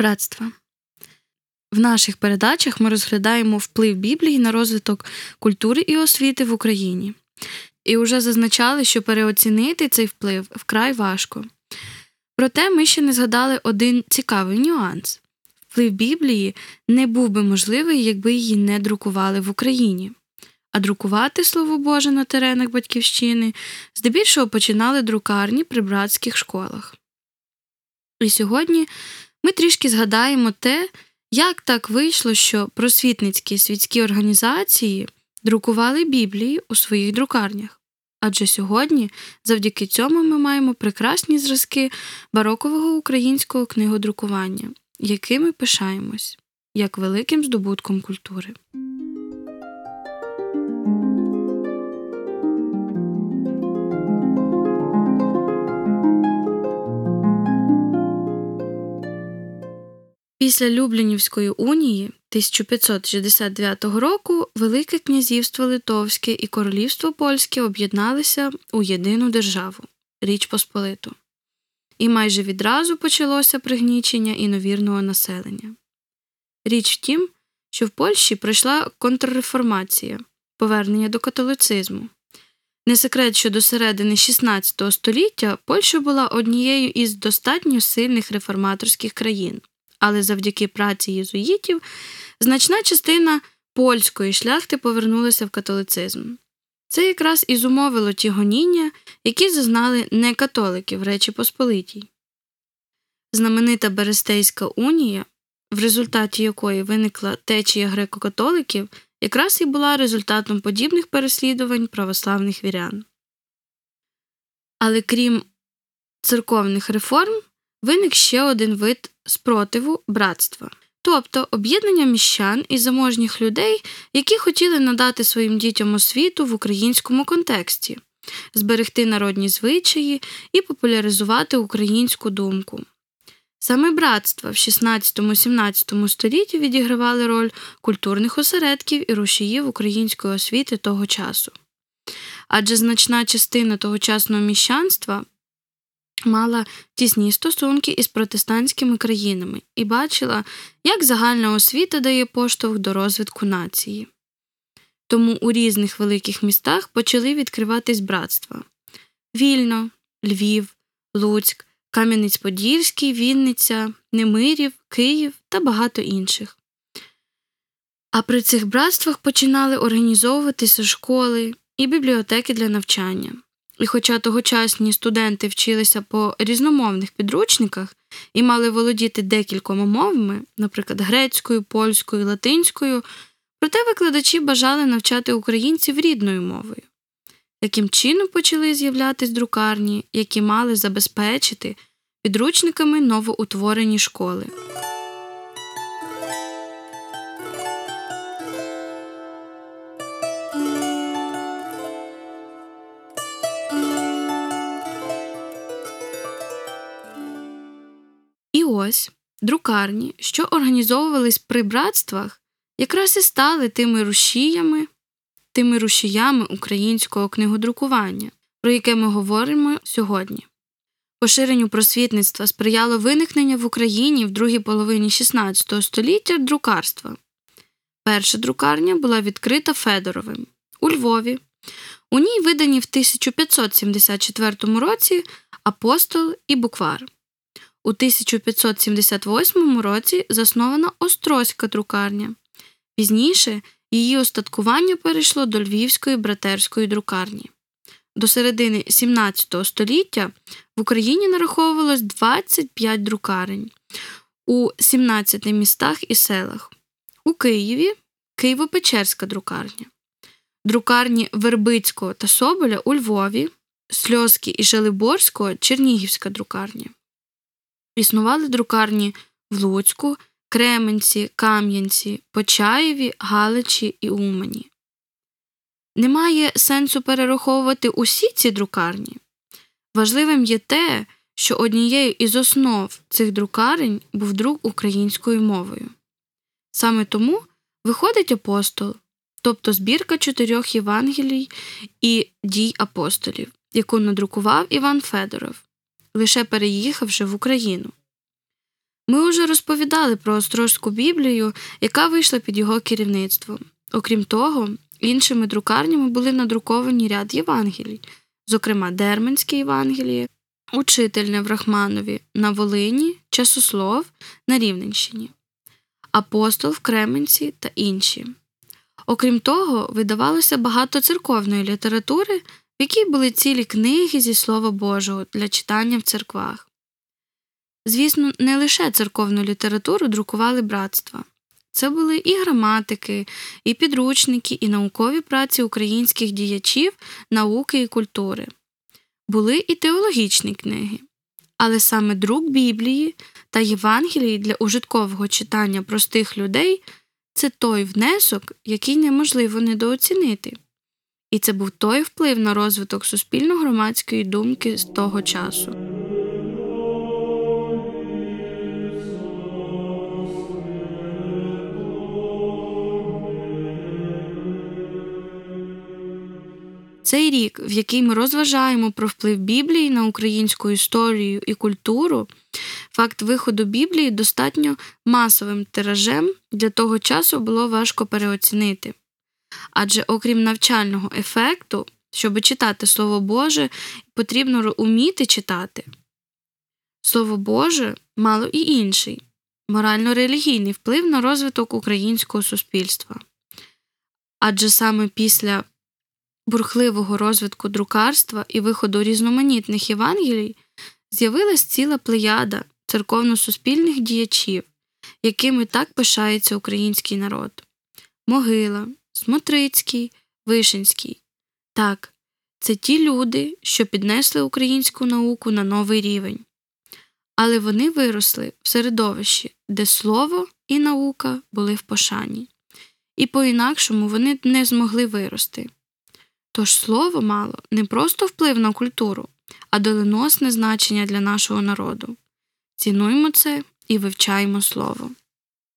Братства. В наших передачах ми розглядаємо вплив Біблії на розвиток культури і освіти в Україні. І вже зазначали, що переоцінити цей вплив вкрай важко. Проте ми ще не згадали один цікавий нюанс вплив Біблії не був би можливий, якби її не друкували в Україні. А друкувати Слово Боже на теренах Батьківщини здебільшого починали друкарні при братських школах. І сьогодні ми трішки згадаємо те, як так вийшло, що просвітницькі світські організації друкували Біблії у своїх друкарнях. Адже сьогодні, завдяки цьому, ми маємо прекрасні зразки барокового українського книгодрукування, якими пишаємось, як великим здобутком культури. Після Люблінівської унії 1569 року Велике князівство Литовське і Королівство Польське об'єдналися у єдину державу Річ Посполиту, і майже відразу почалося пригнічення іновірного населення. Річ в тім, що в Польщі пройшла контрреформація, повернення до католицизму. Не секрет, що до середини XVI століття Польща була однією із достатньо сильних реформаторських країн але завдяки праці єзуїтів значна частина польської шляхти повернулася в католицизм. Це якраз і зумовило ті гоніння, які зазнали не католики в Речі Посполитій. Знаменита Берестейська унія, в результаті якої виникла течія греко-католиків, якраз і була результатом подібних переслідувань православних вірян. Але крім церковних реформ, виник ще один вид спротиву братства, тобто об'єднання міщан і заможніх людей, які хотіли надати своїм дітям освіту в українському контексті, зберегти народні звичаї і популяризувати українську думку. Саме братства в 16-17 столітті відігравали роль культурних осередків і рушіїв української освіти того часу. Адже значна частина тогочасного міщанства мала тісні стосунки із протестантськими країнами і бачила, як загальна освіта дає поштовх до розвитку нації. Тому у різних великих містах почали відкриватись братства Вільно, Львів, Луцьк, Кам'янець-Подільський, Вінниця, Немирів, Київ та багато інших. А при цих братствах починали організовуватися школи і бібліотеки для навчання. І хоча тогочасні студенти вчилися по різномовних підручниках і мали володіти декількома мовами, наприклад, грецькою, польською, латинською, проте викладачі бажали навчати українців рідною мовою. Таким чином почали з'являтись друкарні, які мали забезпечити підручниками новоутворені школи. Ось друкарні, що організовувались при братствах, якраз і стали тими рушіями, тими рушіями українського книгодрукування, про яке ми говоримо сьогодні. Поширенню просвітництва сприяло виникнення в Україні в другій половині XVI століття друкарства. Перша друкарня була відкрита Федоровим у Львові. У ній видані в 1574 році апостол і буквар. У 1578 році заснована Острозька друкарня. Пізніше її остаткування перейшло до Львівської братерської друкарні. До середини 17 століття в Україні нараховувалось 25 друкарень у 17 містах і селах. У Києві Києво-Печерська друкарня, друкарні Вербицького та Соболя у Львові, Сльозки і Желиборського Чернігівська друкарня. Існували друкарні в Луцьку, Кременці, Кам'янці, Почаєві, Галичі і Умані. Немає сенсу перераховувати усі ці друкарні. Важливим є те, що однією із основ цих друкарень був друк українською мовою. Саме тому виходить апостол, тобто збірка чотирьох Євангелій і дій апостолів, яку надрукував Іван Федоров лише переїхавши в Україну. Ми вже розповідали про Острозьку Біблію, яка вийшла під його керівництвом. Окрім того, іншими друкарнями були надруковані ряд Євангелій, зокрема Дерменське Євангеліє, Учительне в Рахманові на Волині, Часослов на Рівненщині, Апостол в Кременці та інші. Окрім того, видавалося багато церковної літератури, в якій були цілі книги зі Слова Божого для читання в церквах. Звісно, не лише церковну літературу друкували братства. Це були і граматики, і підручники, і наукові праці українських діячів, науки і культури. Були і теологічні книги. Але саме друк Біблії та Євангелії для ужиткового читання простих людей це той внесок, який неможливо недооцінити. І це був той вплив на розвиток суспільно-громадської думки з того часу. Цей рік, в який ми розважаємо про вплив Біблії на українську історію і культуру, факт виходу Біблії достатньо масовим тиражем для того часу було важко переоцінити. Адже окрім навчального ефекту, щоб читати Слово Боже, потрібно уміти читати. Слово Боже мало і інший морально-релігійний вплив на розвиток українського суспільства. Адже саме після бурхливого розвитку друкарства і виходу різноманітних Євангелій з'явилась ціла плеяда церковно-суспільних діячів, якими так пишається український народ Могила, Смотрицький, Вишинський. Так, це ті люди, що піднесли українську науку на новий рівень. Але вони виросли в середовищі, де слово і наука були в пошані, і по інакшому вони не змогли вирости. Тож слово мало не просто вплив на культуру, а доленосне значення для нашого народу. Цінуймо це і вивчаємо слово.